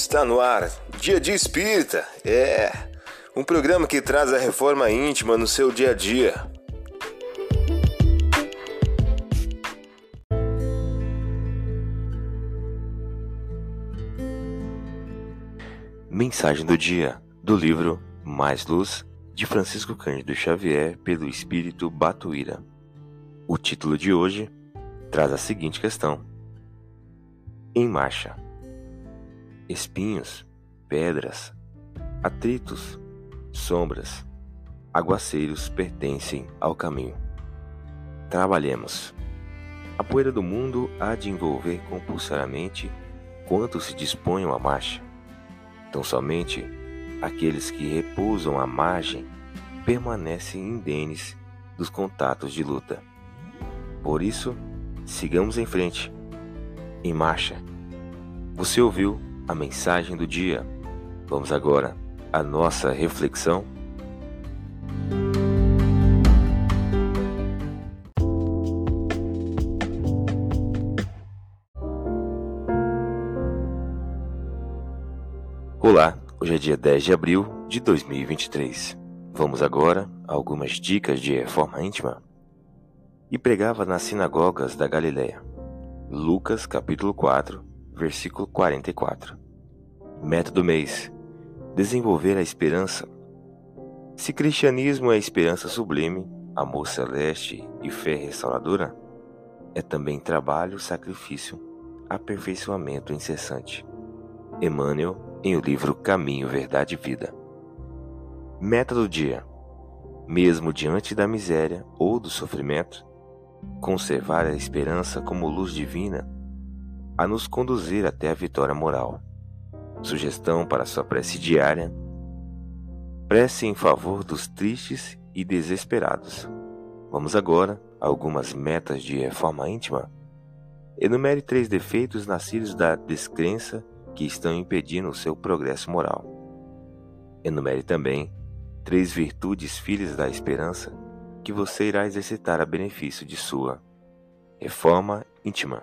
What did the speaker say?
Está no ar, Dia de Espírita. É um programa que traz a reforma íntima no seu dia a dia. Mensagem do dia do livro Mais Luz de Francisco Cândido Xavier pelo Espírito Batuíra. O título de hoje traz a seguinte questão: Em marcha espinhos, pedras, atritos, sombras, aguaceiros pertencem ao caminho. Trabalhemos. A poeira do mundo há de envolver compulsoriamente quantos se disponham à marcha. Tão somente aqueles que repousam à margem permanecem indenes dos contatos de luta. Por isso, sigamos em frente. Em marcha. Você ouviu a mensagem do dia. Vamos agora à nossa reflexão. Olá, hoje é dia 10 de abril de 2023. Vamos agora a algumas dicas de reforma íntima. E pregava nas sinagogas da Galiléia. Lucas capítulo 4, versículo 44. Método mês: desenvolver a esperança. Se cristianismo é esperança sublime, amor celeste e fé restauradora, é também trabalho, sacrifício, aperfeiçoamento incessante. Emmanuel, em o livro Caminho, Verdade e Vida. Meta do dia: mesmo diante da miséria ou do sofrimento, conservar a esperança como luz divina a nos conduzir até a vitória moral. Sugestão para sua prece diária: prece em favor dos tristes e desesperados. Vamos agora a algumas metas de reforma íntima. Enumere três defeitos nascidos da descrença que estão impedindo o seu progresso moral. Enumere também três virtudes filhas da esperança que você irá exercitar a benefício de sua reforma íntima.